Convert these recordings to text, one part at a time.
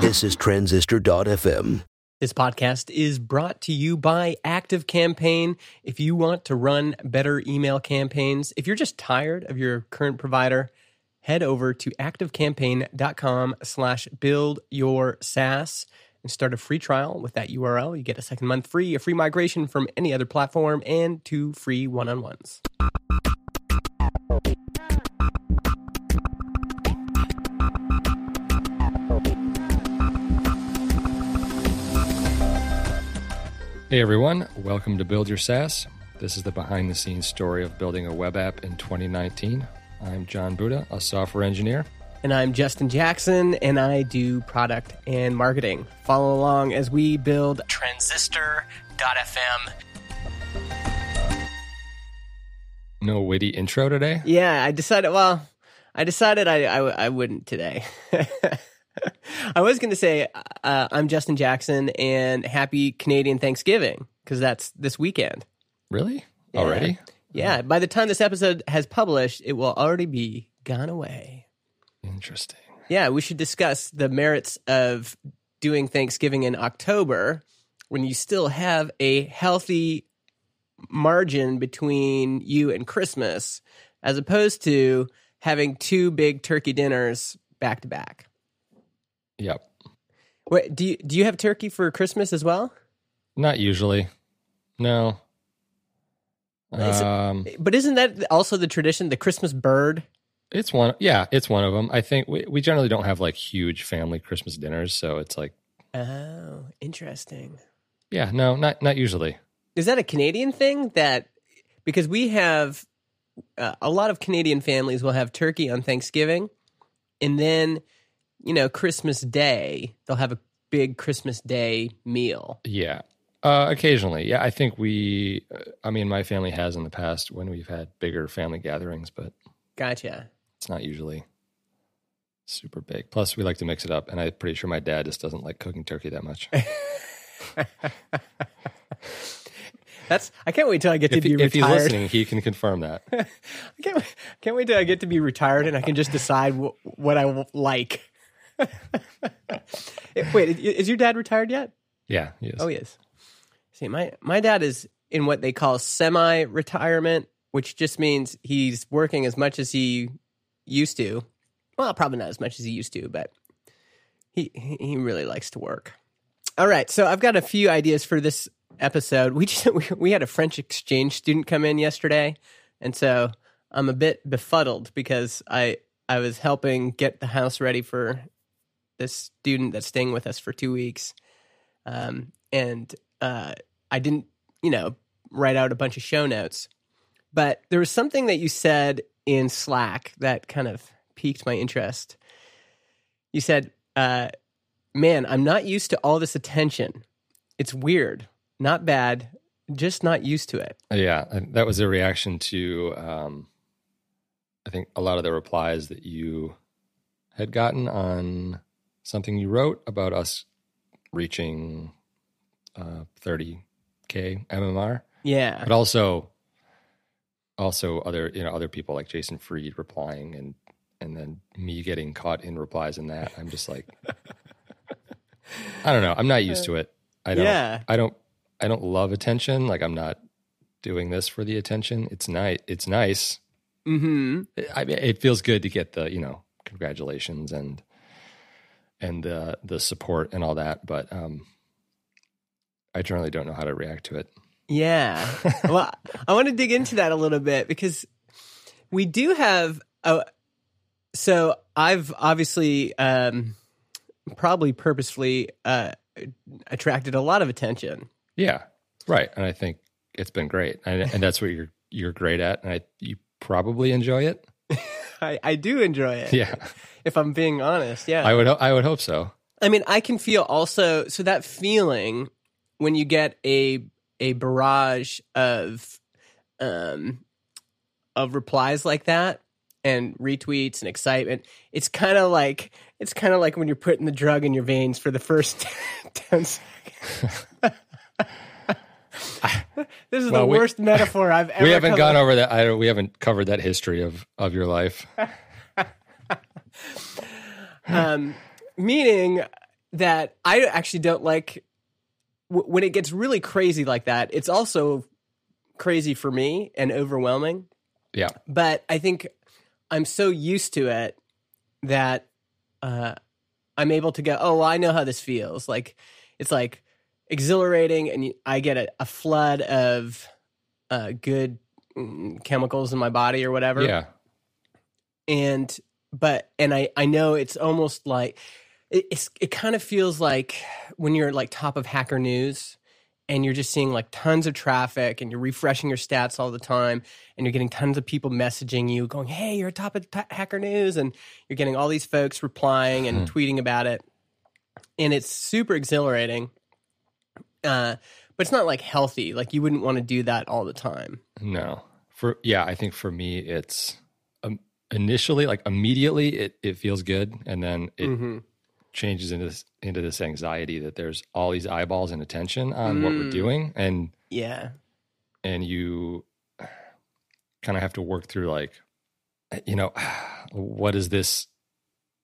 This is Transistor.fm. This podcast is brought to you by Active Campaign. If you want to run better email campaigns, if you're just tired of your current provider, head over to activecampaign.com slash build your SaaS and start a free trial with that URL. You get a second month free, a free migration from any other platform, and two free one-on-ones. Hey everyone, welcome to Build Your SaaS. This is the behind the scenes story of building a web app in 2019. I'm Jon Buda, a software engineer. And I'm Justin Jackson, and I do product and marketing. Follow along as we build Transistor.fm. No witty intro today? Yeah, I decided, well, I decided I, I, I wouldn't today. I was going to say uh, I'm Justin Jackson and happy Canadian Thanksgiving because that's this weekend. Really? Yeah. Already? Yeah. By the time this episode has published, it will already be gone away. Interesting. Yeah, we should discuss the merits of doing Thanksgiving in October when you still have a healthy margin between you and Christmas, as opposed to having two big turkey dinners back to back. Yep. Wait, do you do you have turkey for Christmas as well? Not usually. No. Um, But isn't that also the tradition, the Christmas bird? it's one. Yeah, it's one of them. I think we, we generally don't have like huge family Christmas dinners, so it's like, Oh, interesting. yeah, no, not not usually. Is that a Canadian thing that because we have uh, a lot of Canadian families will have turkey on Thanksgiving and then you know Christmas Day they'll have a big Christmas Day meal. Yeah. Uh, occasionally, yeah. I think we. uh, I mean, my family has in the past when we've had bigger family gatherings, but Gotcha. it's not usually super big. Plus, we like to mix it up, and I'm pretty sure my dad just doesn't like cooking turkey that much. That's I can't wait till I get to if, be he- if he's retired. listening, he can confirm that. I can't, wait- can't wait till I get to be retired and I can just decide wh- what I like. Wait, is- is your dad retired yet? Yeah, he is. Oh, he is. See, my my dad is in what they call semi-retirement, which just means he's working as much as he used to. Well, probably not as much as he used to, but he he he really likes to work. All right, so I've got a few ideas for this episode. We just we, we had a French exchange student come in yesterday, and so I'm a bit befuddled because I I was helping get the house ready for this student that's staying with us for two weeks, um, and uh, I didn't you know write out a bunch of show notes, but there was something that you said in Slack that kind of piqued my interest. You said, uh, "Man, I'm not used to all this attention. It's weird, not bad, just not used to it." Yeah, that was a reaction to, um, I think, a lot of the replies that you had gotten on something you wrote about us reaching uh, 30k MRR, Yeah, but also, also other you know other people like Jason Fried replying and and then me getting caught in replies in that. I'm just like, I don't know. I'm not used to it. I don't. Yeah. I don't. I don't love attention. Like I'm not doing this for the attention. It's nice. It's nice. hmm I mean, it feels good to get the you know congratulations and and the the support and all that. But um, I generally don't know how to react to it. Yeah. well, I want to dig into that a little bit because we do have a. So I've obviously, um, probably purposefully, uh, attracted a lot of attention. Yeah, right. And I think it's been great, and, and that's what you're you're great at, and I you probably enjoy it. I, I do enjoy it. Yeah, If I'm being honest. Yeah. I would ho- I would hope so. I mean, I can feel also so that feeling when you get a a barrage of um of replies like that and retweets and excitement. It's kind of like it's kind of like when you're putting the drug in your veins for the first 10 seconds. this is Well, the we- worst metaphor I've ever we haven't gone up- over that. I we haven't covered that history of of your life. um meaning that I actually don't like w- when it gets really crazy like that. It's also crazy for me and overwhelming. Yeah. But I think I'm so used to it that uh, I'm able to go, oh, well, I know how this feels. Like it's like exhilarating, and I get a, a flood of uh, good mm, chemicals in my body or whatever. Yeah. And but and I I know it's almost like it, it's it kind of feels like when you're like top of Hacker News and you're just seeing like tons of traffic and you're refreshing your stats all the time and you're getting tons of people messaging you going hey you're top of t- hacker news and you're getting all these folks replying and tweeting about it and it's super exhilarating uh, but it's not like healthy like you wouldn't want to do that all the time No. For yeah, I think for me it's um, initially like immediately it it feels good and then it Mhm. changes into this into this anxiety that there's all these eyeballs and attention on what we're Mm. doing and yeah and you kind of have to work through like you know what is this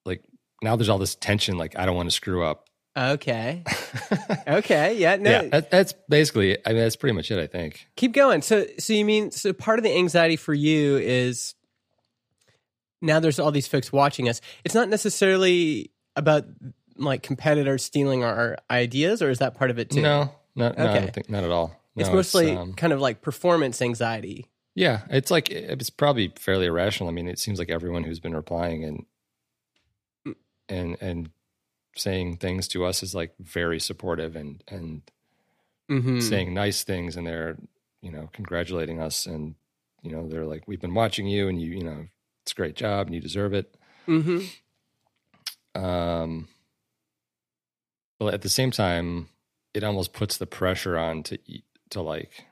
like now there's all this tension like I don't want to screw up. Okay okay yeah no yeah, that, that's basically I mean that's pretty much it I think. keep going so so you mean so part of the anxiety for you is now there's all these folks watching us it's not necessarily about like competitors stealing our ideas or is that part of it too No, not no, I Okay. don't think not at all. it's No, mostly um, kind of like performance anxiety Yeah, it's like it's probably fairly irrational. I mean, it seems like everyone who's been replying and Mm. and and saying things to us is like very supportive and and mm-hmm. saying nice things and they're you know congratulating us and you know they're like we've been watching you and you you know it's a great job and you deserve it. Mm-hmm. Um, but at the same time, it almost puts the pressure on to to like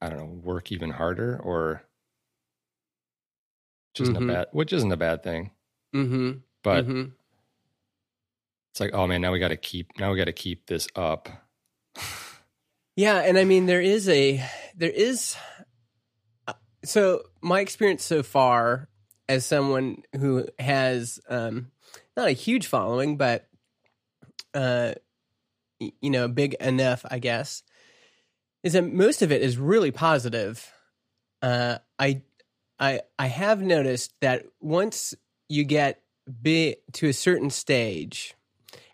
I don't know work even harder or which isn't Mhm. a bad which isn't a bad thing. Mm-hmm. But mm-hmm. It's like oh man now we got to keep now we got to keep this up. Yeah, and I mean there is a there is uh, so my experience so far as someone who has um not a huge following but uh you know big enough I guess is that most of it is really positive. Uh I I I have noticed that once you get to a certain stage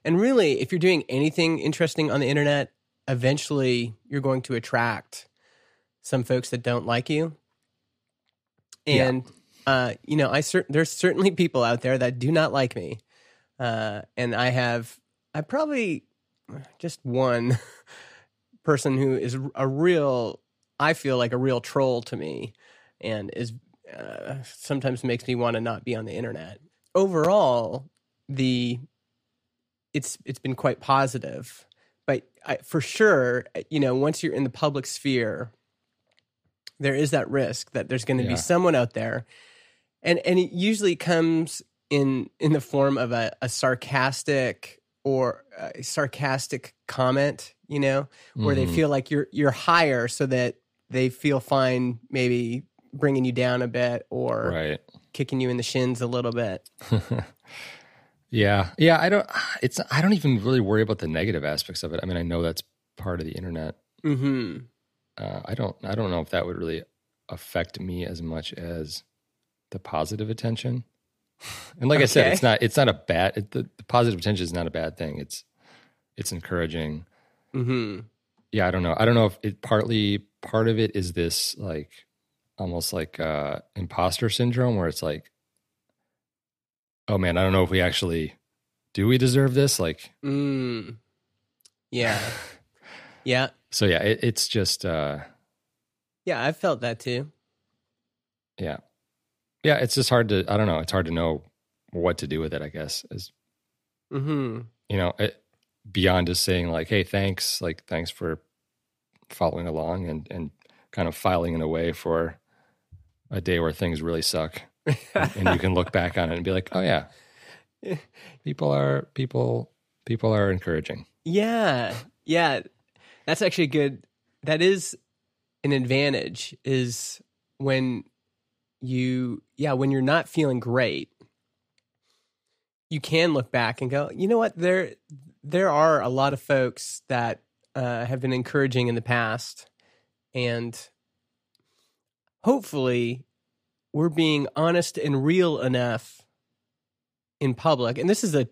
and really if you're doing anything interesting on the internet eventually you're going to attract some folks that don't like you. Yeah. And uh, you know, I cer- there's certainly people out there that do not like me, uh, and I have I probably just one person who is a real I feel like a real troll to me, and is uh, sometimes makes me want to not be on the internet. Overall, the it's it's been quite positive but I, for sure, you know, once you're in the public sphere, there is that risk that there's going to Yeah. be someone out there, and and it usually comes in in the form of a, a sarcastic or a sarcastic comment, you know, where they Mhm. feel like you're you're higher, so that they feel fine, maybe bringing you down a bit or right. kicking you in the shins a little bit. yeah, yeah. I don't. It's. I don't even really worry about the negative aspects of it. I mean, I know that's part of the internet. hmm Uh, I don't. I don't know if that would really affect me as much as the positive attention. And like I said, it's not. It's not a bad. It, the, the positive attention is not a bad thing. It's. It's encouraging. hmm Yeah, I don't know. I don't know if it partly part of it is this like almost like uh imposter syndrome where it's like oh man, I don't know if we actually do we deserve this like Mm. Yeah. Yeah. so yeah, it, it's just uh Yeah, I felt that too. yeah. Yeah, it's just hard to I don't know, it's hard to know what to do with it, I guess. Is hmm you know, it, beyond just saying like hey, thanks, like thanks for following along and and kind of filing it away for a day where things really suck. And you can look back on it and be like, "Oh yeah, people are people people are encouraging." yeah. Yeah. That's actually good. That is an advantage is when you yeah, when you're not feeling great you can look back and go, you know what, there there are a lot of folks that uh, have been encouraging in the past, and hopefully, we're being honest and real enough in public. And this is a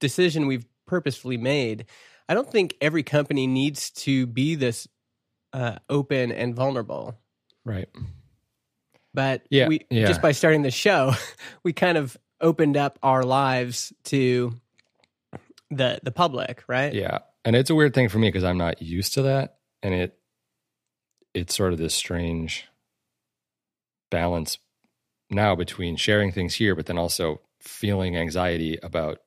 decision we've purposefully made. I don't think every company needs to be this uh, open and vulnerable. Right. But Yeah, we yeah. just by starting the show, we kind of opened up our lives to the the public, right? Yeah. And it's a weird thing for me because I'm not used to that. And it it's sort of this strange balance now between sharing things here, but then also feeling anxiety about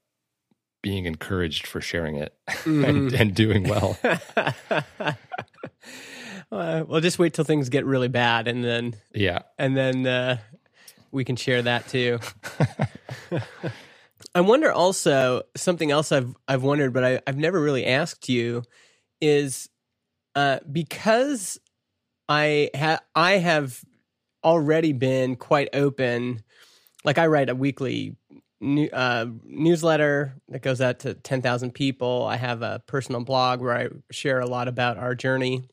being encouraged for sharing it and, Mhm. and doing well. Uh, well, just wait till things get really bad, and then Yeah. and then uh, we can share that too. I wonder also something else I've I've wondered, but I, I've never really asked you is uh, because I ha- I have already been quite open. Like I write a weekly new, uh, newsletter that goes out to ten thousand people. I have a personal blog where I share a lot about our journey.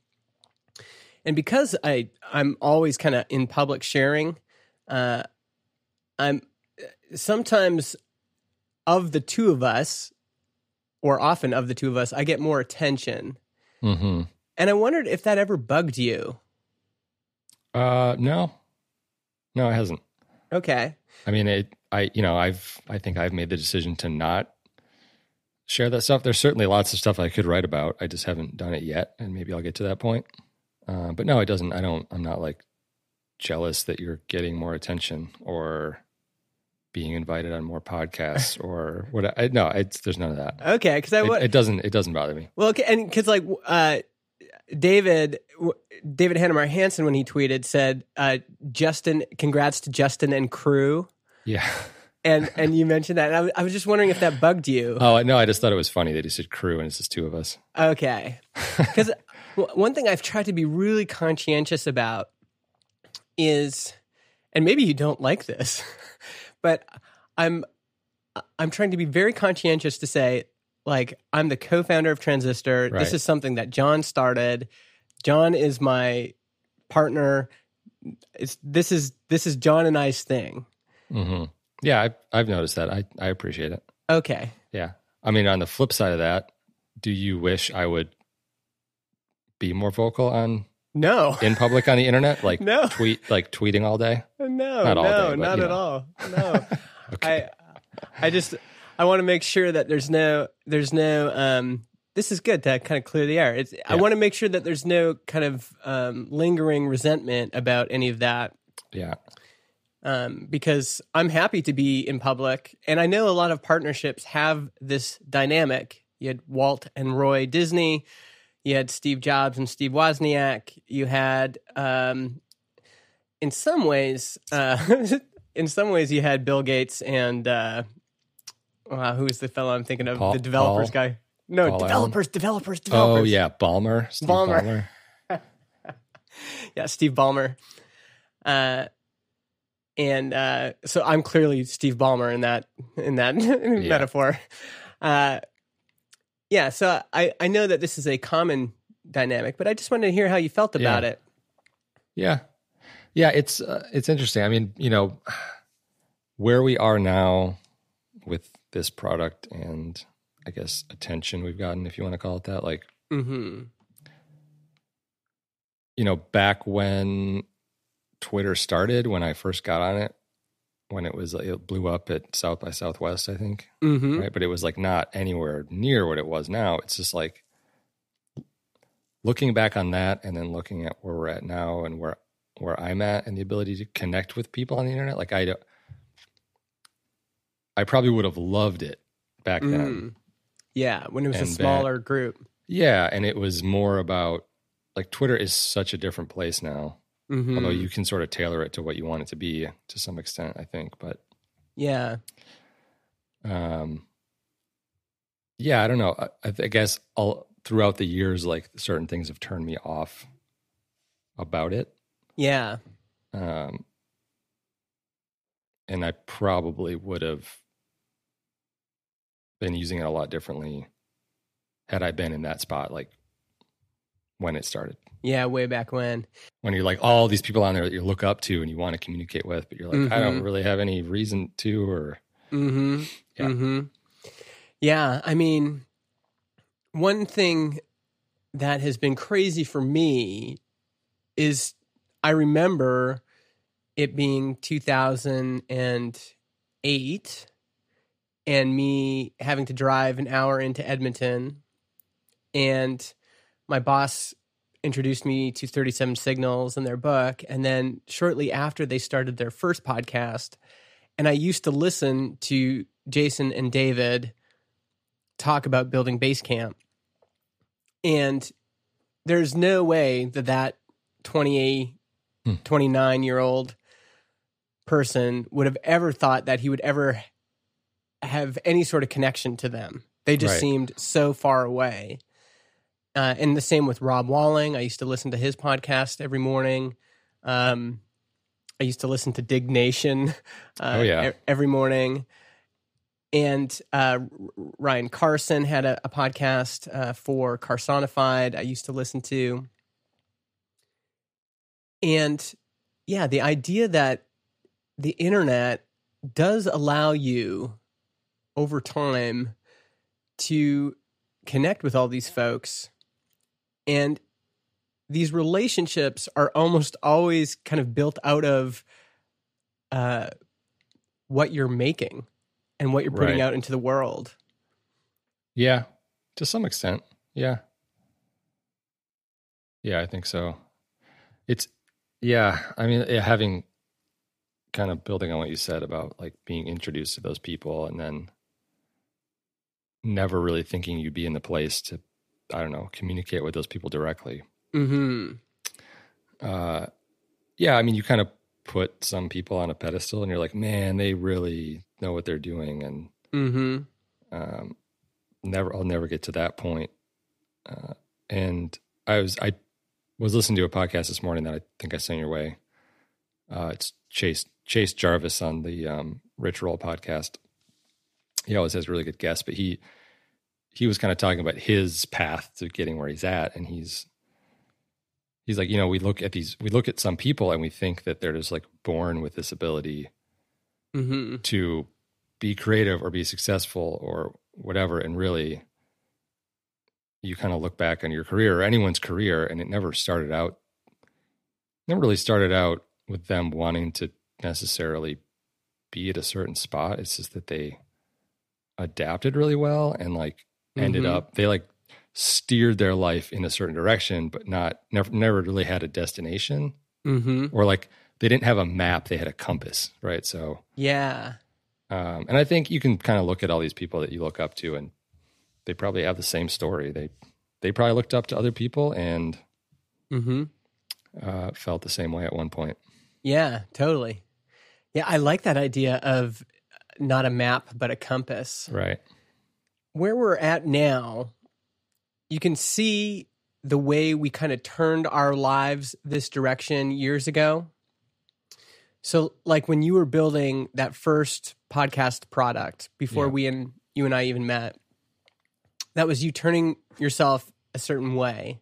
And because I I'm always kind of in public sharing, uh, I'm sometimes of the two of us, or often of the two of us, I get more attention. hmm And I wondered if that ever bugged you. Uh, no, no, it hasn't. Okay. I mean, it, I, you know, I've, I think I've made the decision to not share that stuff. There's certainly lots of stuff I could write about. I just haven't done it yet. And maybe I'll get to that point. Uh, but no, it doesn't. I don't, I'm not like jealous that you're getting more attention or being invited on more podcasts or what. I, no, it's, there's none of that. Okay. Because I It, it doesn't, it doesn't bother me. well, okay, and because like uh, David w- David Heinemeier Hansson when he tweeted said uh, Justin, congrats to Justin and crew. Yeah. And and you mentioned that. And I, I was just wondering if that bugged you. Oh, no, I just thought it was funny that he said crew and it's just two of us. Okay. Because one thing I've tried to be really conscientious about is, and maybe you don't like this, but I'm I'm trying to be very conscientious to say, like, I'm the co-founder of Transistor. This is something that Jon started. Jon is my partner. It's this is this is Jon and I's thing. hmm Yeah. I, I've noticed that. I, I appreciate it. Okay. Yeah. I mean, on the flip side of that, do you wish I would be more vocal on No. in public on the internet? Like No. tweet like tweeting all day? No, Not all no, day, not at all. No. Okay. I I just I want to make sure that there's no there's no um this is good to kind of clear the air. It's I want to make sure that there's no kind of um lingering resentment about any of that yeah. um because I'm happy to be in public and I know a lot of partnerships have this dynamic. You had Walt and Roy Disney, you had Steve Jobs and Steve Wozniak, you had um in some ways uh in some ways you had Bill Gates and uh wow, who is the fellow I'm thinking of? Paul- the developers Paul- guy. No, Paul developers, developers, developers. Oh yeah, Ballmer. Steve Ballmer. Ballmer. yeah, Steve Ballmer. Uh, and uh, so I'm clearly Steve Ballmer in that in that metaphor. Uh, yeah, so I I know that this is a common dynamic, but I just wanted to hear how you felt about Yeah. it. Yeah. Yeah, it's uh, it's interesting. I mean, you know, where we are now with this product and I guess attention we've gotten, if you want to call it that, like hmm you know, back when Twitter started, when I first got on it, when it was it blew up at South by Southwest, I think, hmm right? But it was like not anywhere near what it was now. It's just like looking back on that and then looking at where we're at now and where where I'm at and the ability to connect with people on the internet. Like I don't I probably would have loved it back then. Mm. Yeah, when it was a And that- smaller group. Yeah, and it was more about like Twitter is such a different place now. hmm Although you can sort of tailor it to what you want it to be to some extent, I think. But yeah, um, yeah, I don't know. I, I guess all throughout the years, like certain things have turned me off about it. yeah, Um, and I probably would have been using it a lot differently had I been in that spot, like when it started. Yeah, way back when. When you're like all these people on there that you look up to and you want to communicate with, but you're like, I don't Mhm. really have any reason to, or Mm-hmm. Yeah. Mm-hmm. Yeah. I mean, one thing that has been crazy for me is I remember it being 2008 and me having to drive an hour into Edmonton. And my boss introduced me to 37 Signals and their book. And then shortly after, they started their first podcast and I used to listen to Jason and David talk about building Basecamp. And there's no way that that 28, Hmm. 29 year old person would have ever thought that he would ever have any sort of connection to them. They just Right. seemed so far away. Uh, and the same with Rob Walling. I used to listen to his podcast every morning. Um, I used to listen to Diggnation uh, Oh, yeah. e- every morning. And uh, Ryan Carson had a, a podcast uh, for Carsonified I used to listen to. And yeah, the idea that the internet does allow you over time to connect with all these folks. And these relationships are almost always kind of built out of uh, what you're making and what you're putting Right. out into the world. yeah, to some extent, yeah, yeah, I think so. It's yeah, I mean, having kind of building on what you said about like being introduced to those people and then never really thinking you'd be in the place to, I don't know, communicate with those people directly. hmm uh yeah i mean you kind of put some people on a pedestal and you're like man they really know what they're doing and hmm um never i'll never get to that point. Uh and i was i was listening to a podcast this morning that i think i sent your way. Uh it's chase chase jarvis on the um rich roll podcast. He always has really good guests but he he was kind of talking about his path to getting where he's at and he's he's like you know we look at these we look at some people and we think that they're just like born with this ability hmm to be creative or be successful or whatever and really you kind of look back on your career or anyone's career and it never started out never really started out with them wanting to necessarily be at a certain spot. It's just that they adapted really well and like ended Mhm. up they like steered their life in a certain direction but not never never really had a destination hmm or like they didn't have a map they had a compass right so Yeah. um, and I think you can kind of look at all these people that you look up to, and they probably have the same story. They they probably looked up to other people and mm-hmm. uh, felt the same way at one point. Yeah, totally. Yeah, I like that idea of not a map, but a compass. Right. Where we're at now, you can see the way we kind of turned our lives this direction years ago. So, like when you were building that first podcast product before Yeah. we and you and I even met, that was you turning yourself a certain way.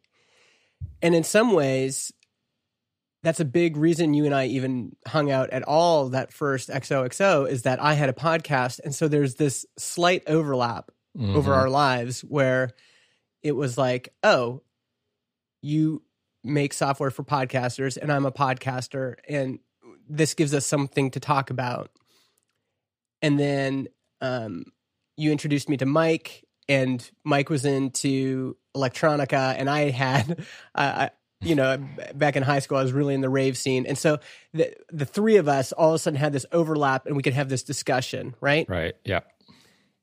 And in some ways, that's a big reason you and I even hung out at all that first XOXO is that I had a podcast. And so there's this slight overlap over Mhm. our lives where it was like, oh, you make software for podcasters and I'm a podcaster and this gives us something to talk about. And then um, you introduced me to Mike and Mike was into electronica and I had uh, you know back in high school I was really in the rave scene and so the the three of us all of a sudden had this overlap and we could have this discussion, right? Right. Yeah.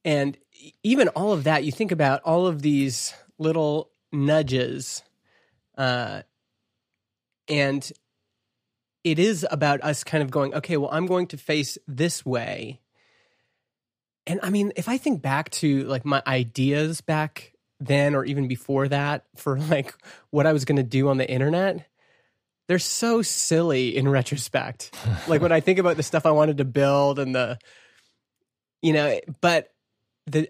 And even all of that, you think about all of these little nudges, uh, and it is about us kind of going, okay, well, I'm going to face this way. And I mean, if I think back to like my ideas back then or even before that for like what I was going to do on the internet, they're so silly in retrospect. like when I think about the stuff I wanted to build and the, you know, but the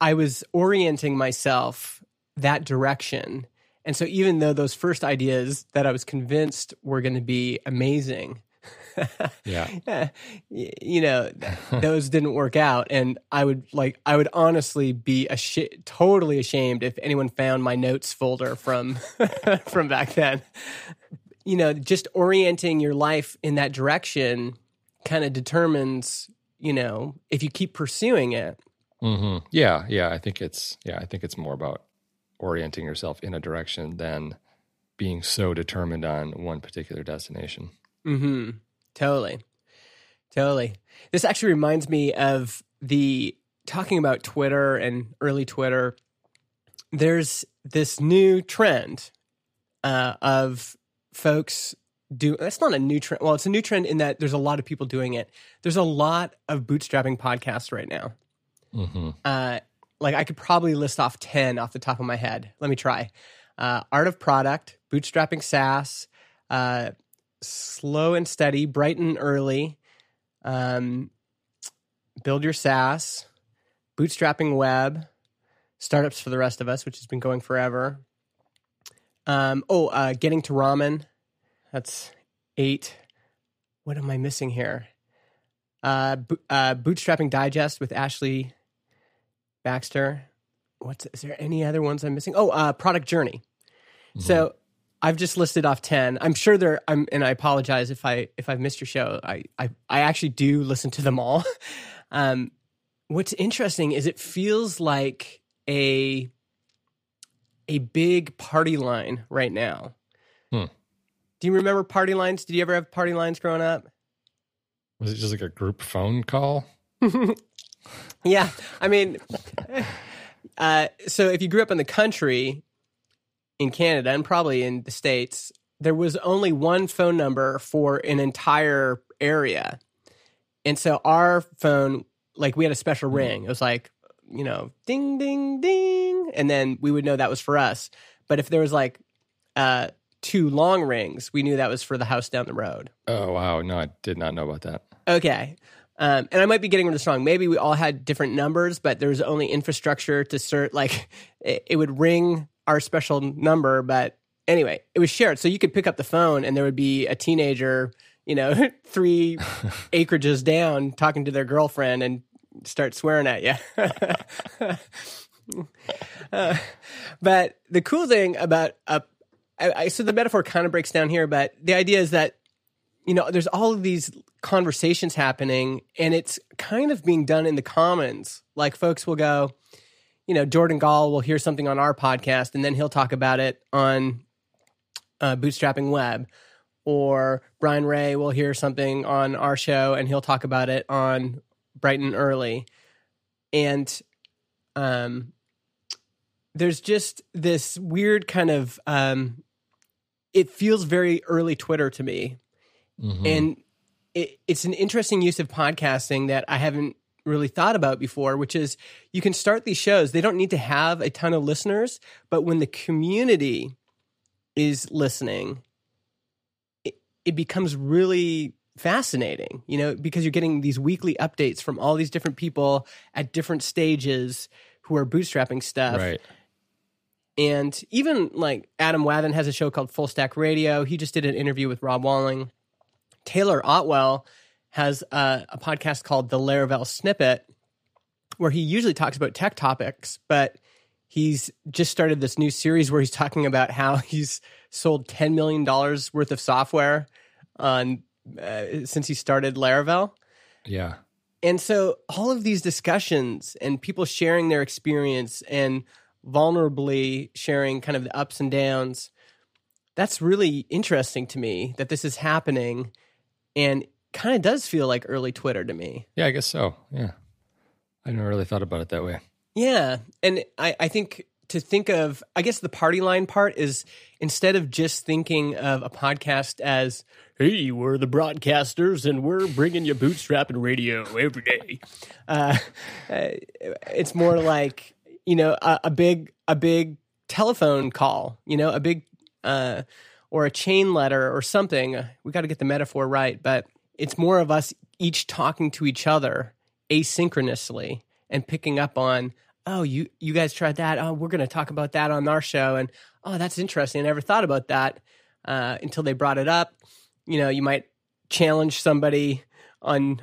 I was orienting myself that direction. And so even though those first ideas that I was convinced were going to be amazing, Yeah. you know, those didn't work out. And I would like, I would honestly be ash- totally ashamed if anyone found my notes folder from from back then. You know, just orienting your life in that direction kind of determines, you know, if you keep pursuing it. Hmm Yeah, yeah. I think it's yeah. I think it's more about orienting yourself in a direction than being so determined on one particular destination. Mm-hmm. Totally. Totally. This actually reminds me of the talking about Twitter and early Twitter. There's this new trend uh, of folks do. That's not a new trend. Well, it's a new trend in that there's a lot of people doing it. There's a lot of bootstrapping podcasts right now. Hmm Uh, like I could probably list off 10 off the top of my head. Let me try. Uh, Art of Product, Bootstrapping SaaS, uh, Slow and Steady, Bright and Early, um, Build Your SaaS, Bootstrapping Web, Startups for the Rest of Us, which has been going forever. Um, oh, uh, Getting to Ramen, that's eight. What am I missing here? Uh, bo- uh, Bootstrapping Digest with Ashley Baxter. What's is there any other ones I'm missing? Oh, uh, Product Journey. So I've just listed off ten. I'm sure there. I'm and I apologize if I if I've missed your show. I I, I actually do listen to them all. um, what's interesting is it feels like a a big party line right now. Hmm. Do you remember party lines? Did you ever have party lines growing up? Was it just like a group phone call? Yeah, I mean, uh, so if you grew up in the country in Canada and probably in the states, there was only one phone number for an entire area, and so our phone, like, we had a special ring. It was like, you know, ding, ding, ding, and then we would know that was for us. But if there was like uh, two long rings, we knew that was for the house down the road. Oh wow, no, I did not know about that. Okay. Um, and I might be getting this wrong. Maybe we all had different numbers, but there was only infrastructure to cert. Like it, it would ring our special number, but anyway, it was shared. So you could pick up the phone, and there would be a teenager, you know, three acreages down, talking to their girlfriend, and start swearing at you. Uh, but the cool thing about a, I, I, so the metaphor kind of breaks down here, but the idea is that you know, there's all of these conversations happening, and it's kind of being done in the commons. Like folks will go, you know, Jordan Gal will hear something on our podcast, and then he'll talk about it on uh, Bootstrapping Web, or Brian Ray will hear something on our show, and he'll talk about it on Bright and Early, and um, there's just this weird kind of um, it feels very early Twitter to me Mhm. and it, it's an interesting use of podcasting that I haven't really thought about before, which is you can start these shows. They don't need to have a ton of listeners, but when the community is listening, it, it becomes really fascinating, you know, because you're getting these weekly updates from all these different people at different stages who are bootstrapping stuff. right. And even like Adam Wathan has a show called Full Stack Radio. He just did an interview with Rob Walling. Taylor Otwell has a, a podcast called The Laravel Snippet, where he usually talks about tech topics, but he's just started this new series where he's talking about how he's sold $10 million worth of software on uh, since he started Laravel. Yeah. And so all of these discussions and people sharing their experience and vulnerably sharing kind of the ups and downs, that's really interesting to me that this is happening and kind of does feel like early Twitter to me. Yeah, I guess so. Yeah. I never really thought about it that way. Yeah. And I, I think to think of, I guess the party line part is instead of just thinking of a podcast as, hey, we're the broadcasters and we're bringing you bootstrapping radio every day. Uh, uh, it's more like, you know, a, a big, a big telephone call, you know, a big, uh, or a chain letter or something. We got to get the metaphor right, but it's more of us each talking to each other asynchronously and picking up on oh, you you guys tried that. Oh, we're going to talk about that on our show, and oh, that's interesting. I never thought about that uh, until they brought it up. You know, you might challenge somebody on.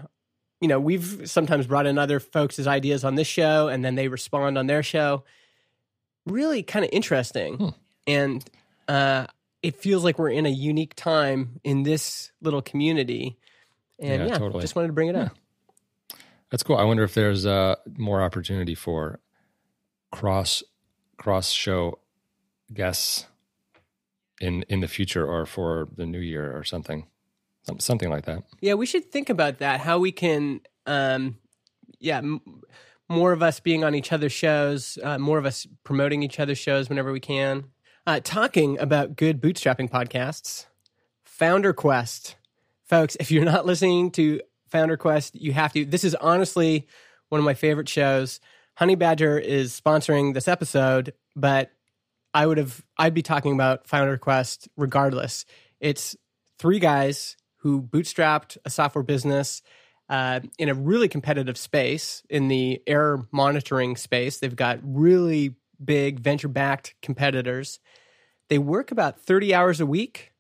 You know, we've sometimes brought in other folks' ideas on this show, and then they respond on their show. Really, kind of interesting, Hmm. and uh, it feels like we're in a unique time in this little community. And Yeah, yeah, totally. just wanted to bring it up. That's cool. I wonder if there's uh, more opportunity for cross cross show guests in in the future or for the new year or something, something like that. Yeah, we should think about that. How we can, um, yeah, m- more of us being on each other's shows, uh, more of us promoting each other's shows whenever we can. Uh, talking about good bootstrapping podcasts, Founder Quest, folks. If you're not listening to Founder Quest, you have to. This is honestly one of my favorite shows. Honey Badger is sponsoring this episode, but I would have I'd be talking about Founder Quest regardless. It's three guys who bootstrapped a software business uh, in a really competitive space in the error monitoring space. They've got really big venture backed competitors. They work about 30 hours a week.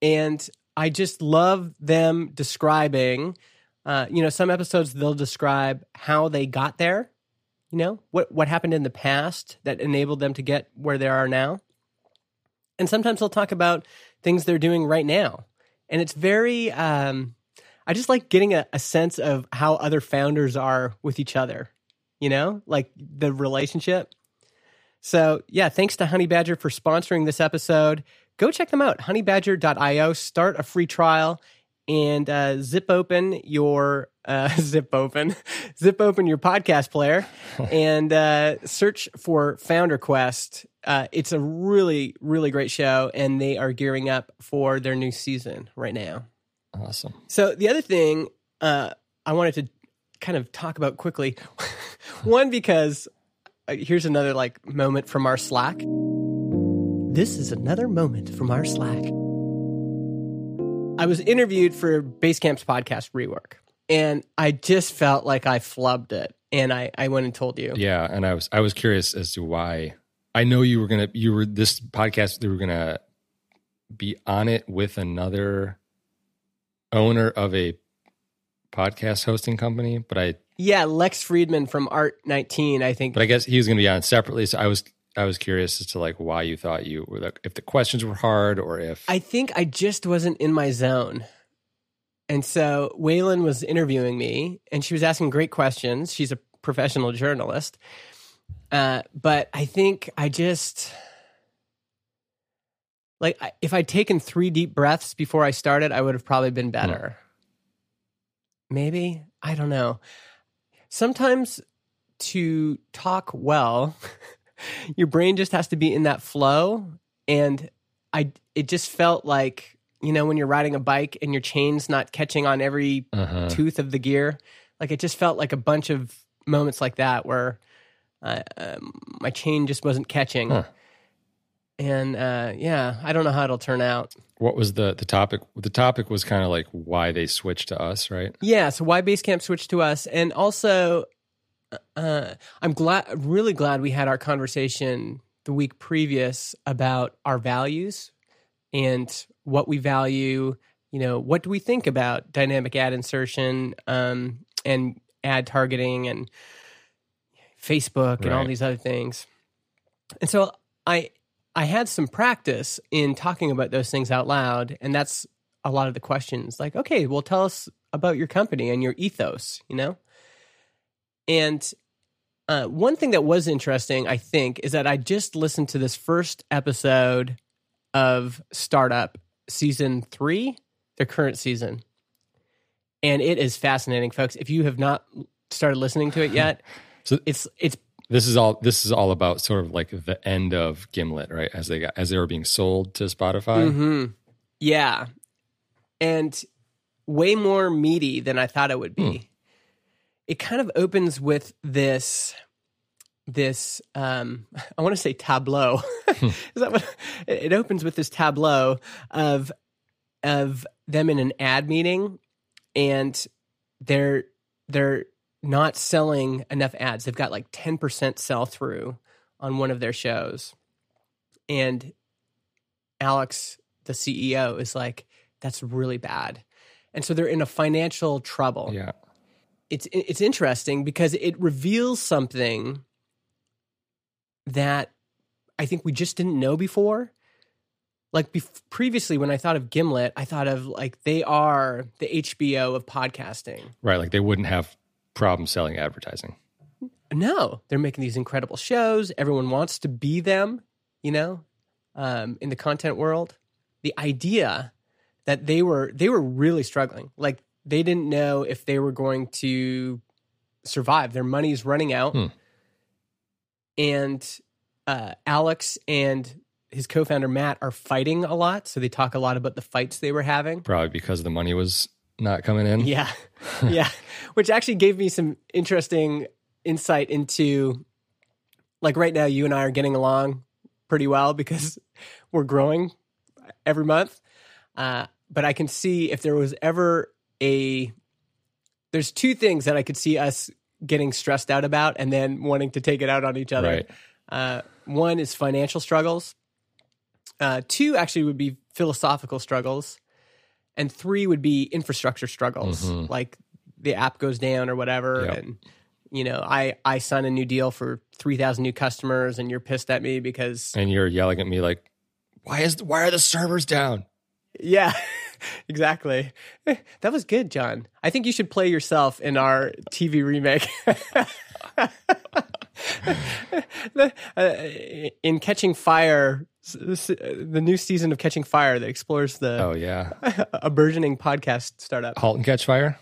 And I just love them describing, uh, you know, some episodes they'll describe how they got there, you know, what, what happened in the past that enabled them to get where they are now. And sometimes they'll talk about things they're doing right now. And it's very, um, I just like getting a, a sense of how other founders are with each other, you know, like the relationship. So, yeah, thanks to Honey Badger for sponsoring this episode. Go check them out, honeybadger.io. Start a free trial and uh, zip open your uh, zip open zip open your podcast player and uh, search for Founder Quest. Uh, it's a really really great show, and they are gearing up for their new season right now. Awesome. So the other thing uh, I wanted to kind of talk about quickly, one because Uh, here's another like moment from our Slack. This is another moment from our Slack. I was interviewed for Basecamp's podcast rework, and I just felt like I flubbed it, and I I went and told you. Yeah, and I was I was curious as to why. I know you were gonna you were this podcast you were gonna be on it with another owner of a podcast hosting company, but I Yeah, Lex Friedman from Art 19, I think. but I guess he was gonna be on separately. So I was I was curious as to like why you thought you were like, if the questions were hard or if I think I just wasn't in my zone. And so Wailin was interviewing me and she was asking great questions. She's a professional journalist. Uh, but I think I just, like, if I'd taken three deep breaths before I started, I would have probably been better. Maybe. I don't know. Sometimes to talk well, your brain just has to be in that flow. And I, it just felt like, you know, when you're riding a bike and your chain's not catching on every uh-huh. tooth of the gear. Like it just felt like a bunch of moments like that where uh, um, my chain just wasn't catching. Huh. And uh, yeah, I don't know how it'll turn out. what was the the topic? The topic was kind of like why they switched to us, right? Yeah, so why Basecamp switched to us, and also, uh, I'm glad, really glad we had our conversation the week previous about our values and what we value. You know, what do we think about dynamic ad insertion um, and ad targeting and Facebook and all these other things? And so I I had some practice in talking about those things out loud, and that's a lot of the questions. Like, okay, well, tell us about your company and your ethos, you know. And uh, one thing that was interesting, I think, is that I just listened to this first episode of Startup season three, their current season, and it is fascinating, folks. If you have not started listening to it yet, So- it's it's This is all. This is all about sort of like the end of Gimlet, right? As they got as they were being sold to Spotify. hmm Yeah. And way more meaty than I thought it would be. It kind of opens with this this um I want to say tableau. Is that what it opens with this tableau of of them in an ad meeting and they're they're not selling enough ads. They've got like 10% sell through on one of their shows. And Alex, the CEO, is like, that's really bad. And so they're in a financial trouble. Yeah. It's it's interesting because it reveals something that I think we just didn't know before. Like bef- previously, when I thought of Gimlet, I thought of like they are the HBO of podcasting. Right. Like they wouldn't have problems selling advertising. No, they're making these incredible shows. Everyone wants to be them, you know, um, in the content world. The idea that they were they were really struggling. Like they didn't know if they were going to survive. Their money's running out, Hmm. and uh, Alex and his co-founder Matt are fighting a lot. So they talk a lot about the fights they were having. Probably because the money was not coming in. Yeah. yeah. Which actually gave me some interesting insight into like right now you and I are getting along pretty well because we're growing every month. Uh, but I can see if there was ever a there's two things that I could see us getting stressed out about and then wanting to take it out on each other. Right. Uh, one is financial struggles. Uh, two actually would be philosophical struggles, and three would be infrastructure struggles, Mhm. like the app goes down or whatever, Yep. and you know, I I sign a new deal for three thousand new customers, and you're pissed at me because And you're yelling at me like, why is why are the servers down? yeah, exactly. That was good, Jon. I think you should play yourself in our TV remake. Uh, in Catching Fire, the new season of Catching Fire that explores the Oh yeah. a burgeoning podcast startup. Halt and Catch Fire.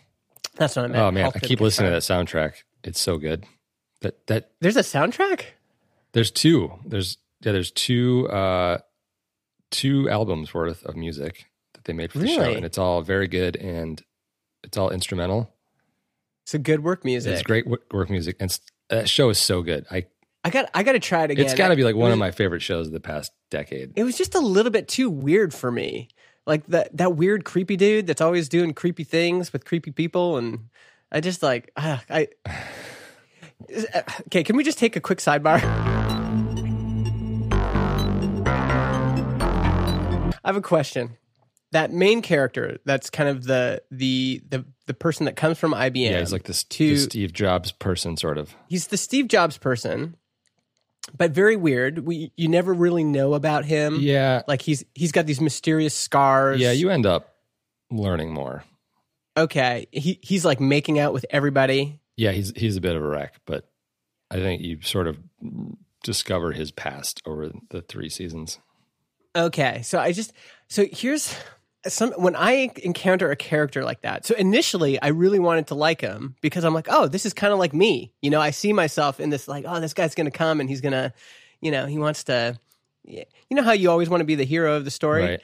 That's what I meant. Oh man, Halt I keep listening Fire. to that soundtrack. It's so good. That that There's a soundtrack. there's two. There's yeah, there's two uh two albums worth of music that they made for the show. And it's all very good and it's all instrumental. It's a good work music. It's great work music. And that show is so good. I I got. I got to try it again. it's got to be like one of my favorite shows of the past decade. It was just a little bit too weird for me. Like that that weird creepy dude that's always doing creepy things with creepy people, and I just like ah, I. Okay, can we just take a quick sidebar? I have a question. That main character, that's kind of the the the the person that comes from IBM. Yeah, he's like this, to- this Steve Jobs person, sort of. he's the Steve Jobs person, but very weird. We you never really know about him. Yeah, Like he's he's got these mysterious scars. yeah. You end up learning more. okay? He he's like making out with everybody. Yeah, he's he's a bit of a wreck, but I think you sort of discover his past over the three seasons. Okay, so I just so here's some when I encounter a character like that. So initially, I really wanted to like him because I'm like, oh, this is kind of like me. You know, I see myself in this like, oh, this guy's gonna come and he's gonna, you know, he wants to. You know how you always want to be the hero of the story. Right.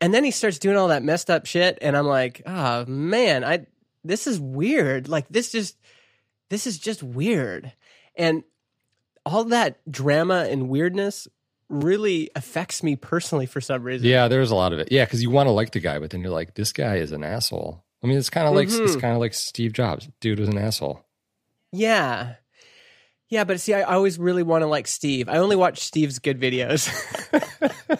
And then he starts doing all that messed up shit, and I'm like, oh man, I this is weird. Like this just this is just weird. And all that drama and weirdness really affects me personally for some reason. Yeah, there's a lot of it. Yeah, because you want to like the guy, but then you're like, this guy is an asshole. I mean, it's kind of like it's Mhm. kind of like Steve Jobs. Dude was an asshole. Yeah. Yeah, but see, I always really want to like Steve. I only watch Steve's good videos.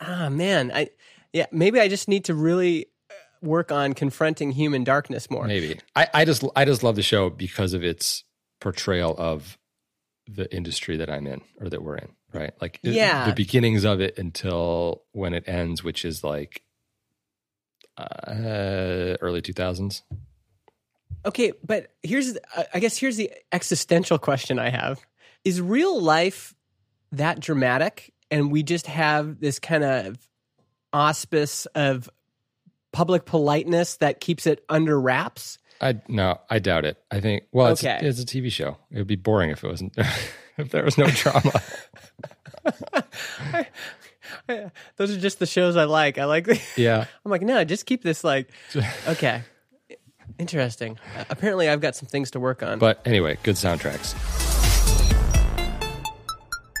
ah, man. I yeah, maybe I just need to really uh, work on confronting human darkness more. Maybe I, I just I just love the show because of its portrayal of the industry that I'm in or that we're in. Right, like it- Yeah. the beginnings of it until when it ends, which is like uh, early 2000s. Okay, but here's I guess here's the existential question I have. Is real life that dramatic and we just have this kind of auspice of public politeness that keeps it under wraps? I no, I doubt it. I think well, it's, Okay. it's a TV show. It would be boring if it wasn't if there was no drama. Those are just the shows I like. I like yeah, I'm like, no, just keep this like okay. Interesting. Apparently I've got some things to work on. but anyway, good soundtracks.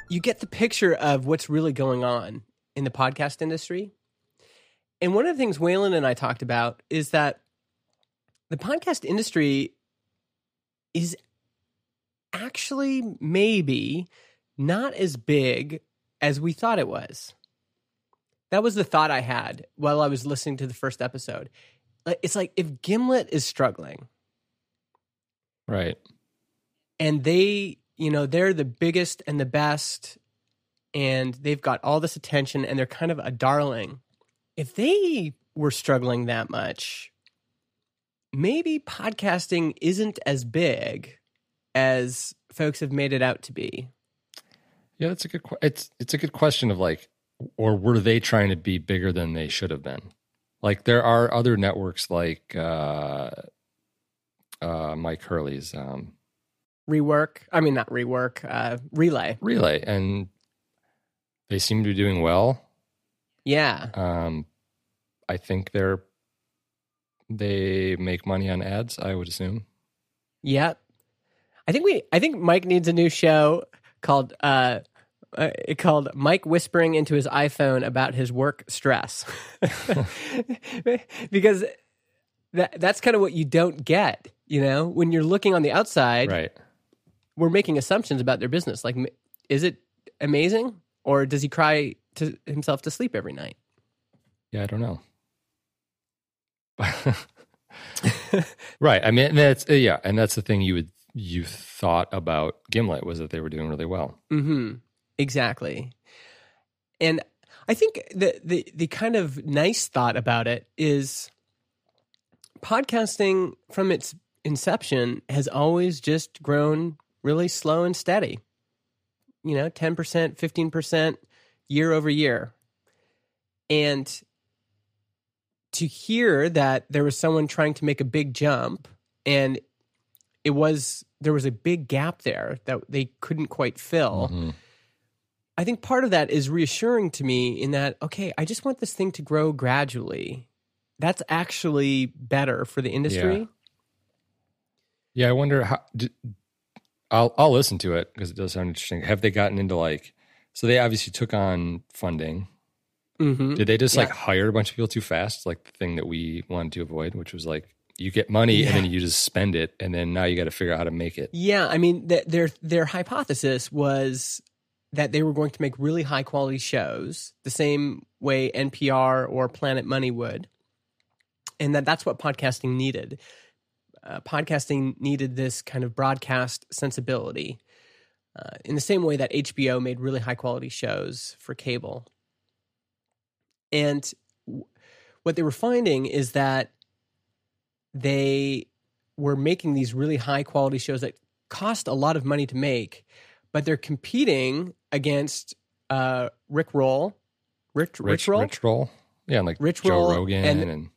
you get the picture of what's really going on in the podcast industry. And one of the things Wailin and I talked about is that the podcast industry is actually maybe not as big as we thought it was. That was the thought I had while I was listening to the first episode. It's like if Gimlet is struggling Right. and they, you know, they're the biggest and the best and they've got all this attention and they're kind of a darling. If they were struggling that much, maybe podcasting isn't as big as folks have made it out to be. Yeah, that's a good. It's it's a good question of like, or were they trying to be bigger than they should have been? Like there are other networks like uh, uh, Mike Hurley's um, Rework, I mean, not rework, uh, relay. Relay, and they seem to be doing well. Yeah. Um, I think they're they make money on ads. I would assume. Yep. I think we. I think Mike needs a new show called uh, uh called Mike whispering into his iPhone about his work stress, because that that's kind of what you don't get. You know, when you're looking on the outside, Right. we're making assumptions about their business. Like, is it amazing, or does he cry to himself to sleep every night? Yeah, I don't know. right. I mean, that's uh, yeah, and that's the thing you would you thought about Gimlet was that they were doing really well. Mm-hmm. Exactly. And I think the, the the kind of nice thought about it is podcasting from its inception has always just grown really slow and steady. You know, 10%, 15% year over year. And to hear that there was someone trying to make a big jump and it was there was a big gap there that they couldn't quite fill. Mhm. I think part of that is reassuring to me in that, okay, I just want this thing to grow gradually. That's actually better for the industry. Yeah, I wonder how. d I'll I'll listen to it because it does sound interesting. Have they gotten into like? So they obviously took on funding. Hmm Did they just like hire a bunch of people too fast? Like the thing that we wanted to avoid, which was like you get money and then you just spend it, and then now you got to figure out how to make it. Yeah, I mean, th- their their hypothesis was that they were going to make really high quality shows the same way NPR or Planet Money would, and that that's what podcasting needed. Uh, podcasting needed this kind of broadcast sensibility, uh, in the same way that HBO made really high quality shows for cable. And what they were finding is that they were making these really high quality shows that cost a lot of money to make, but they're competing against uh, Rick Roll, Rich, Rich, Roll, Rich roll, yeah, and like Rich Joe Roll Rogan and- and,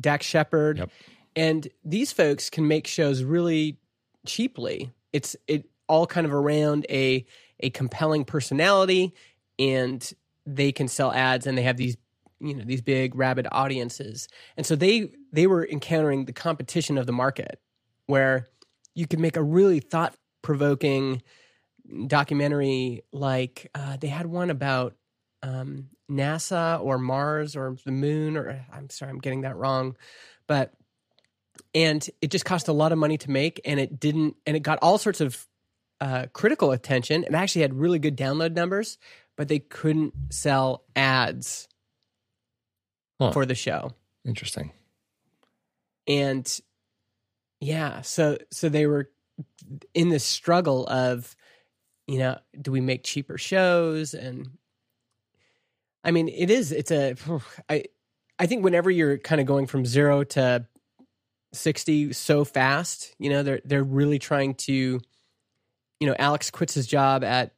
Dax Shepard, Yep. and these folks can make shows really cheaply. It's it all kind of around a a compelling personality, and they can sell ads, and they have these you know these big rabid audiences, and so they they were encountering the competition of the market, where you could make a really thought provoking documentary like uh, they had one about um, NASA or Mars or the moon or I'm sorry I'm getting that wrong but and it just cost a lot of money to make and it didn't and it got all sorts of uh, critical attention it actually had really good download numbers but they couldn't sell ads Huh. for the show interesting. and yeah so so they were in this struggle of you know do we make cheaper shows and i mean it is it's a i i think whenever you're kind of going from 0 to 60 so fast you know they're they're really trying to you know alex quits his job at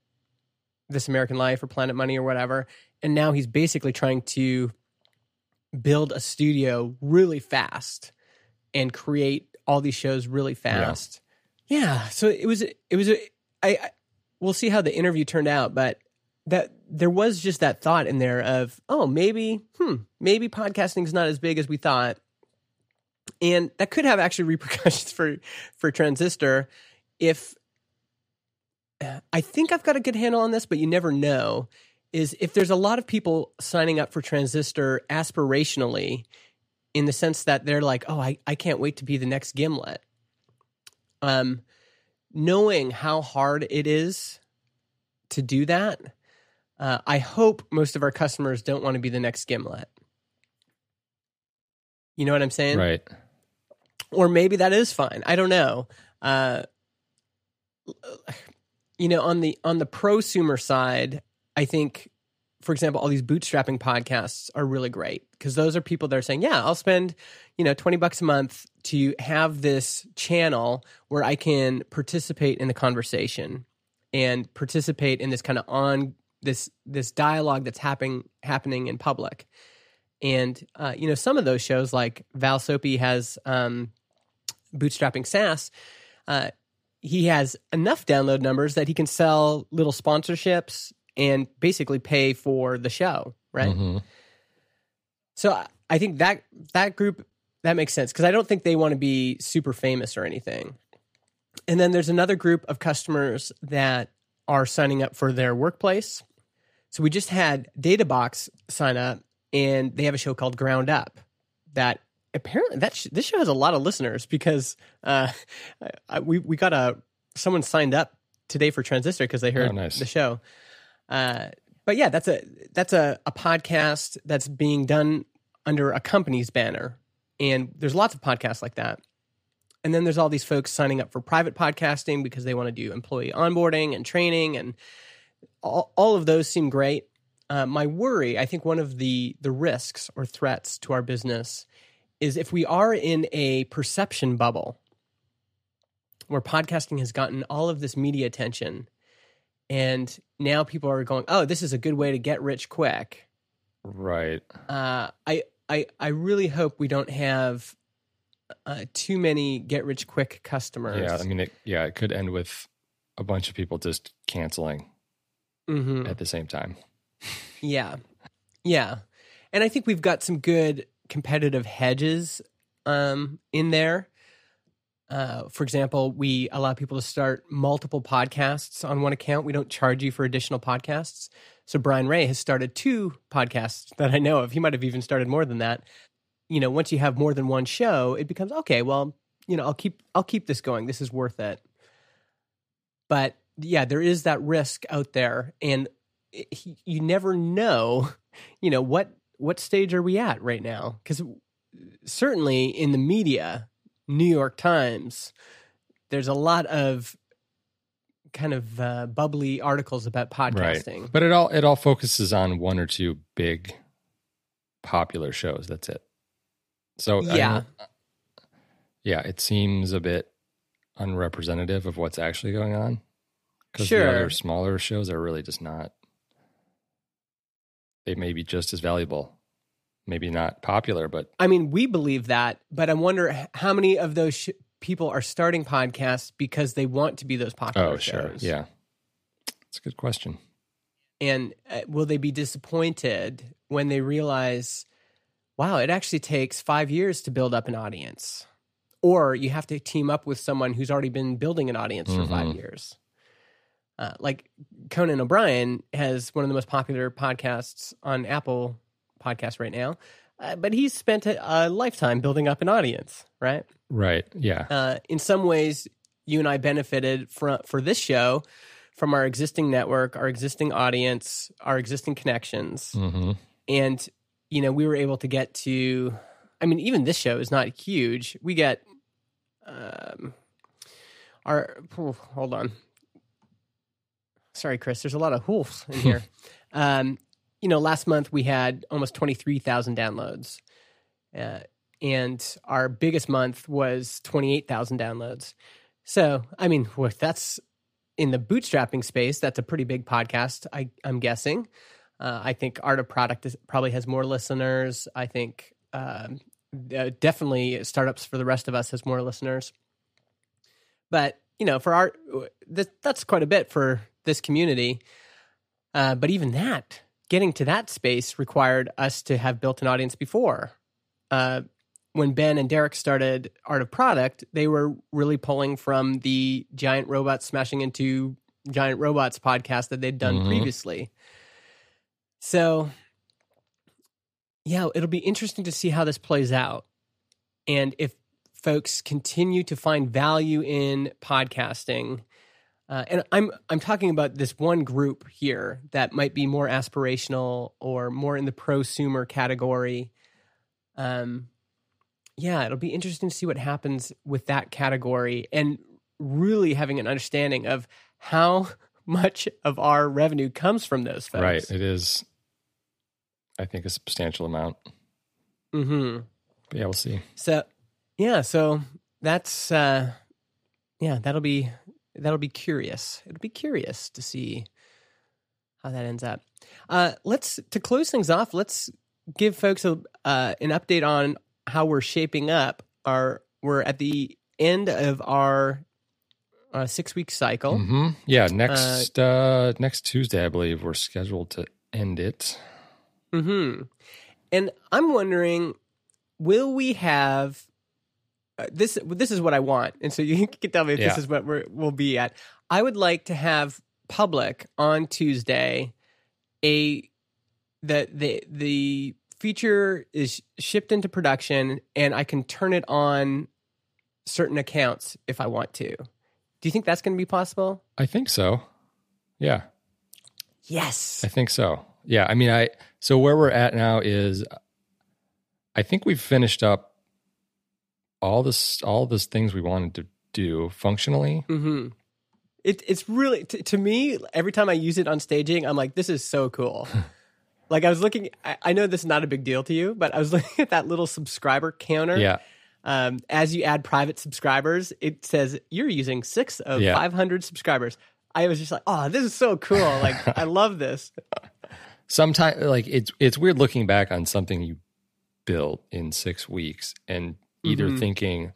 this american life or planet money or whatever and now he's basically trying to build a studio really fast and create all these shows really fast. Yeah. so it was it was a, I, I we'll see how the interview turned out, but that there was just that thought in there of oh maybe hmm maybe podcasting's not as big as we thought, and that could have actually repercussions for for Transistor if. I think I've got a good handle on this, but you never know. Is if there's a lot of people signing up for Transistor aspirationally, in the sense that they're like, oh, I, I can't wait to be the next Gimlet. Um, knowing how hard it is to do that, uh, I hope most of our customers don't want to be the next Gimlet. You know what I'm saying? Right. Or maybe that is fine. I don't know. Uh, you know, on the on the prosumer side, I think, for example, all these bootstrapping podcasts are really great because those are people that are saying, "Yeah, I'll spend, you know, twenty bucks a month to have this channel where I can participate in the conversation and participate in this kind of on this this dialogue that's happening happening in public." And uh, you know, some of those shows, like Val Sopi has um, bootstrapping SaaS. Uh, he has enough download numbers that he can sell little sponsorships and basically pay for the show, right? Mhm. So I- I think that that group that makes sense because I don't think they want to be super famous or anything. And then there's another group of customers that are signing up for their workplace. So we just had Databox sign up, and they have a show called Ground Up that apparently that sh- this show has a lot of listeners because uh, I, we we got a someone signed up today for Transistor because they heard Oh, nice. the show. Uh, but yeah, that's a that's a, a podcast that's being done under a company's banner, and there's lots of podcasts like that. And then there's all these folks signing up for private podcasting because they want to do employee onboarding and training, and all, all of those seem great. Uh, my worry, I think, one of the the risks or threats to our business is if we are in a perception bubble where podcasting has gotten all of this media attention and now people are going oh this is a good way to get rich quick Right. uh, I, I i really hope we don't have uh, too many get rich quick customers Yeah. I mean, it, yeah, it could end with a bunch of people just canceling Mhm. at the same time. Yeah. Yeah. And I think we've got some good competitive hedges um, in there. Uh, for example, we allow people to start multiple podcasts on one account. We don't charge you for additional podcasts. So Brian Ray has started two podcasts that I know of. He might have even started more than that. You know, once you have more than one show, it becomes okay. Well, you know, I'll keep I'll keep this going. This is worth it. But yeah, there is that risk out there, and it- you never know. You know what what stage are we at right now? Because certainly in the media, New York Times, there's a lot of kind of uh, bubbly articles about podcasting. Right. But it all it all focuses on one or two big popular shows. That's it. So Yeah. don't- yeah, it seems a bit unrepresentative of what's actually going on. Because Sure. the other smaller shows are really just not. They may be just as valuable, maybe not popular, but I mean, we believe that, but I wonder how many of those sh- people are starting podcasts because they want to be those popular oh sure, shows. yeah, it's a good question. And uh, will they be disappointed when they realize, wow, it actually takes five years to build up an audience? Or you have to team up with someone who's already been building an audience for five Mhm. years. Uh, like Conan O'Brien has one of the most popular podcasts on Apple Podcasts right now, uh, but he's spent a, a lifetime building up an audience, right? Right? Yeah. uh, in some ways, you and I benefited from for this show from our existing network, our existing audience, our existing connections, hmm and you know we were able to get to. I mean, even this show is not huge. We get um, our oh, hold on. Sorry, Chris. There's a lot of hoofs in here. um, you know, last month we had almost twenty three thousand downloads. Uh, and our biggest month was 28,000 downloads. So, I mean, that's in the bootstrapping space, that's a pretty big podcast, I, I'm guessing. Uh, I think Art of Product is, probably has more listeners. I think um, uh, definitely Startups for the Rest of Us has more listeners. But, you know, for our, th- that's quite a bit for this community. Uh, but even that, getting to that space required us to have built an audience before. Uh, when Ben and Derrick started Art of Product, they were really pulling from the giant robots smashing into giant robots podcast that they'd done Mhm. previously. So yeah, it'll be interesting to see how this plays out. And if folks continue to find value in podcasting, uh, and I'm I'm talking about this one group here that might be more aspirational or more in the prosumer category. Um, yeah, it'll be interesting to see what happens with that category and really having an understanding of how much of our revenue comes from those folks. Right. It is, I think, a substantial amount. Mm-hmm. Yeah, we'll see. So, yeah, so that's uh, yeah, that'll be that'll be curious. It'll be curious to see how that ends up. Uh, let's to close things off. Let's give folks a uh, an update on how we're shaping up. Our we're at the end of our uh, six week cycle. hmm Yeah, next uh, next Tuesday, I believe we're scheduled to end it. Hmm. And I'm wondering, will we have uh, this? This is what I want, and so you can tell me if Yeah. this is what we're, we'll be at. I would like to have public on Tuesday. A the the the feature is shipped into production, and I can turn it on certain accounts if I want to. Do you think that's going to be possible? I think so. Yeah, Yes. I think so. Yeah, I mean, I so where we're at now is, I think we've finished up all this all this things we wanted to do functionally. hmm It, it's really t- to me. Every time I use it on staging, I'm like, "This is so cool." like I was looking. I, I know this is not a big deal to you, but I was looking at that little subscriber counter. Yeah, Um, as you add private subscribers, it says you're using six of Yeah. 500 subscribers. I was just like, "Oh, this is so cool!" Like I love this. sometimes like it's it's weird looking back on something you built in six weeks and either Mhm. thinking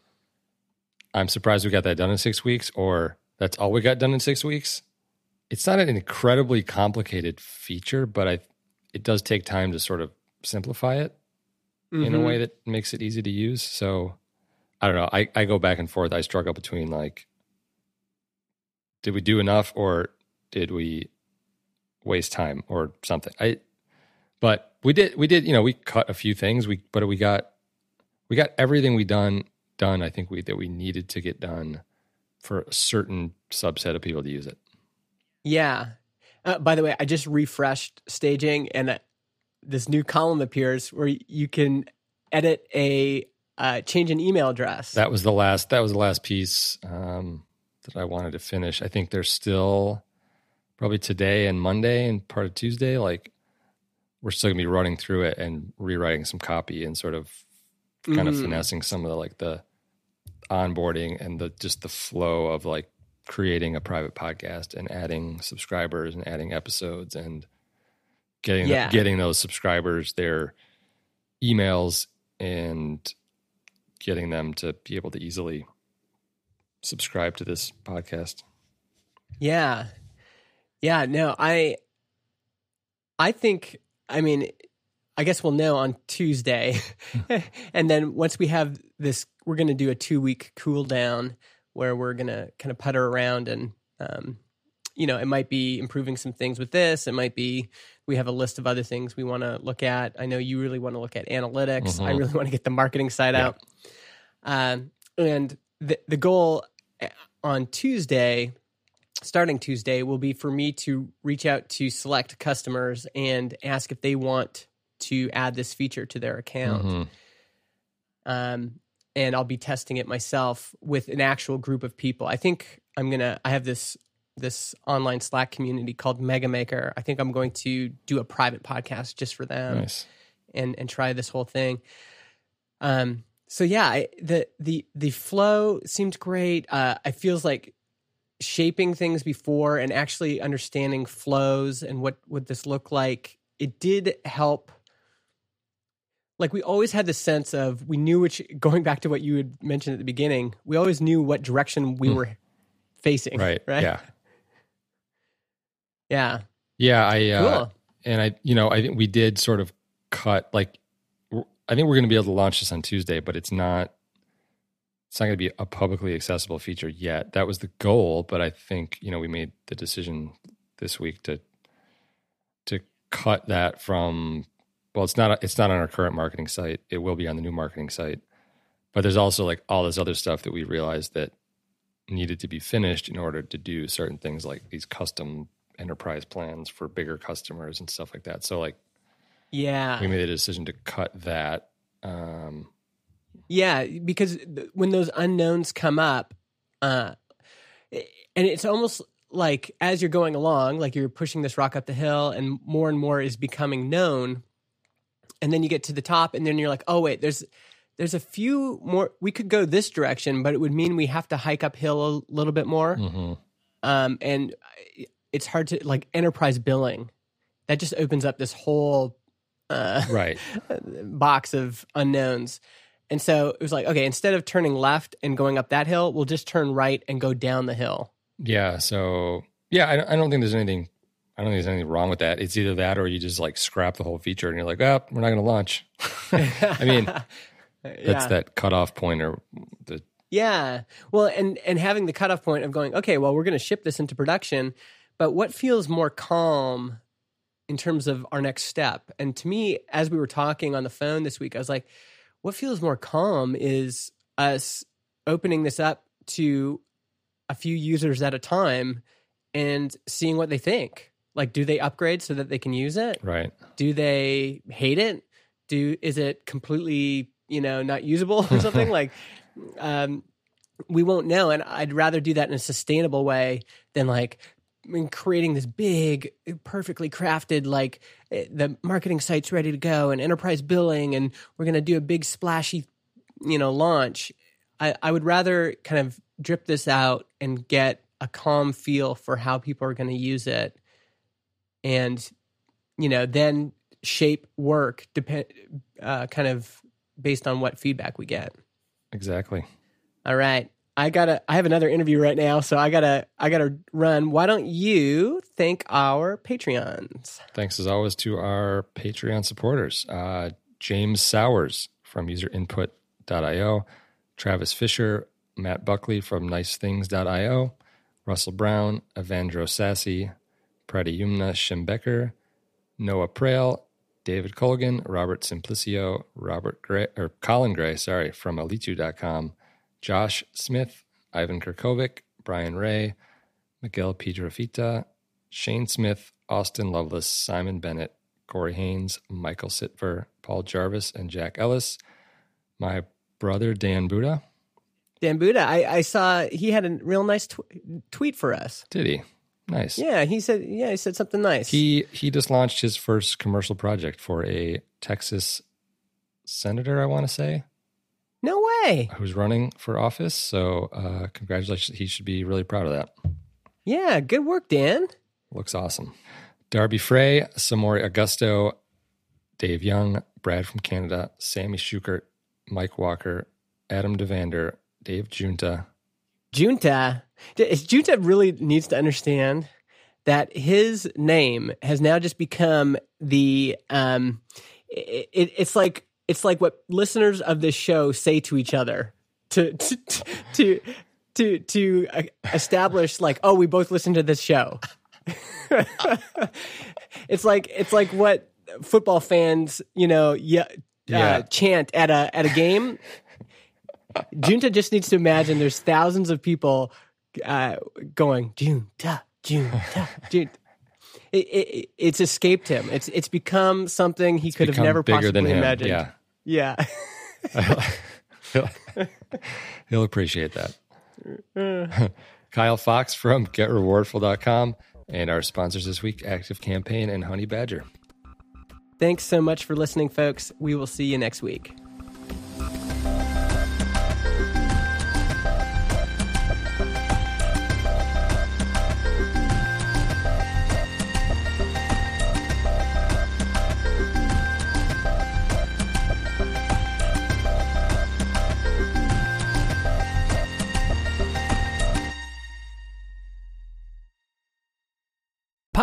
i'm surprised we got that done in six weeks or that's all we got done in six weeks. It's not an incredibly complicated feature but i it does take time to sort of simplify it in a Mhm. way that makes it easy to use. So i don't know. I, I go back and forth. I struggle between like did we do enough or did we waste time or something? I but we did we did you know we cut a few things. We but we got we got everything we done done i think we that we needed to get done for a certain subset of people to use it Yeah. Uh, by the way, I just refreshed staging, and uh, this new column appears where you can edit a uh, change an email address. that was the last that was the last piece um that i wanted to finish i think there's still probably today and monday and part of tuesday like we're still gonna be running through it and rewriting some copy and sort of kind of Mhm. finessing some of the like the onboarding and the just the flow of like creating a private podcast and adding subscribers and adding episodes and getting Yeah. getting those subscribers their emails and getting them to be able to easily subscribe to this podcast. Yeah. Yeah, no, I I think I mean I guess we'll know on Tuesday. and then once we have this we're going to do a 2 week cool down where we're going to kind of putter around and um you know, it might be improving some things with this. It might be we have a list of other things we want to look at. I know you really want to look at analytics. I Mhm. really want to get the marketing side Yeah. out. Um, and the the goal uh, on Tuesday, starting Tuesday, will be for me to reach out to select customers and ask if they want to add this feature to their account. Mhm. Um, and I'll be testing it myself with an actual group of people. I think I'm gonna. I have this this online Slack community called MegaMaker. I think I'm going to do a private podcast just for them Nice. and and try this whole thing. Um. So yeah, I, the the the flow seemed great. Uh, it feels like shaping things before and actually understanding flows and what would this look like. It did help. Like we always had the sense of we knew which. Going back to what you had mentioned at the beginning, we always knew what direction we Hmm. were facing. Right. Right. Yeah. Yeah. Yeah. I uh, Cool. and I, you know, I think we did sort of cut like, i think we're going to be able to launch this on Tuesday, but it's not, it's not going to be a publicly accessible feature yet. That was the goal, but I think you know we made the decision this week to to cut that from well, it's not it's not on our current marketing site. It will be on the new marketing site. But there's also like all this other stuff that we realized that needed to be finished in order to do certain things like these custom enterprise plans for bigger customers and stuff like that. So like Yeah. we made a decision to cut that. Um, Yeah, because th- when those unknowns come up, uh, and it's almost like as you're going along, like you're pushing this rock up the hill, and more and more is becoming known, and then you get to the top, and then you're like, oh wait, there's there's a few more. We could go this direction, but it would mean we have to hike uphill a little bit more, mhm. um, and it's hard to like enterprise billing. That just opens up this whole uh, Right. box of unknowns. And so it was like, okay, instead of turning left and going up that hill, we'll just turn right and go down the hill. Yeah. So yeah, I, I don't think there's anything. I don't think there's anything wrong with that. It's either that or you just like scrap the whole feature and you're like, oh, we're not going to launch. I mean, that's that cutoff point or the Yeah. Well, and and having the cutoff point of going, okay, well, we're going to ship this into production, but what feels more calm in terms of our next step? And to me, as we were talking on the phone this week, I was like, what feels more calm is us opening this up to a few users at a time and seeing what they think. Like, do they upgrade so that they can use it? right. do they hate it do is it completely you know not usable or something like um we won't know and i'd rather do that in a sustainable way than like I mean, creating this big perfectly crafted like eh, the marketing site's ready to go and enterprise billing and we're going to do a big splashy you know launch I, I would rather kind of drip this out and get a calm feel for how people are going to use it and you know then shape work depend uh, kind of based on what feedback we get. Exactly. all right. I gotta i have another interview right now so i gotta i gotta run. Why don't you thank our patreons? Thanks as always to our Patreon supporters uh, James Sowers from userinput.io, Travis Fisher, Matt Buckley from nicethings.io, Russell Brown, Evandro Sassy, Pradyumna Schembecker, Noah Prail, David Colgan, Robert Simplicio, Robert Gray, or Colin Gray, sorry, from Alitu.com, Josh Smith, Ivan Kirkovic, Brian Ray, Miguel Piedrafita, Shane Smith, Austin Lovelace, Simon Bennett, Corey Haines, Michael Sitver, Paul Jarvis, and Jack Ellis. My brother Dan Buda. dan buda i, I saw he had a real nice tw- tweet for us Did he? Nice. yeah he said yeah he said something nice He he just launched his first commercial project for a Texas senator, I want to say, no way who's running for office. So uh, congratulations. He should be really proud of that. yeah good work dan Looks awesome. Darby Frey, Samori Augusto, Dave Young, Brad from Canada, Sammy Schukert, Mike Walker, Adam DuVander, Dave Giunta. Giunta, Giunta really needs to understand that his name has now just become the um, it, it, it's like it's like what listeners of this show say to each other to to to to, to uh, establish like oh we both listen to this show. it's like it's like what football fans you know yeah, Yeah. Uh, chant at a at a game. Giunta just needs to imagine there's thousands of people uh, going Giunta, Giunta, Giunta. It, it, it's escaped him. It's it's become something he could have never possibly imagined. Yeah. yeah. He'll, he'll appreciate that. Kyle Fox from GetRewardful.com and our sponsors this week, ActiveCampaign and Honeybadger. Thanks so much for listening, folks. We will see you next week.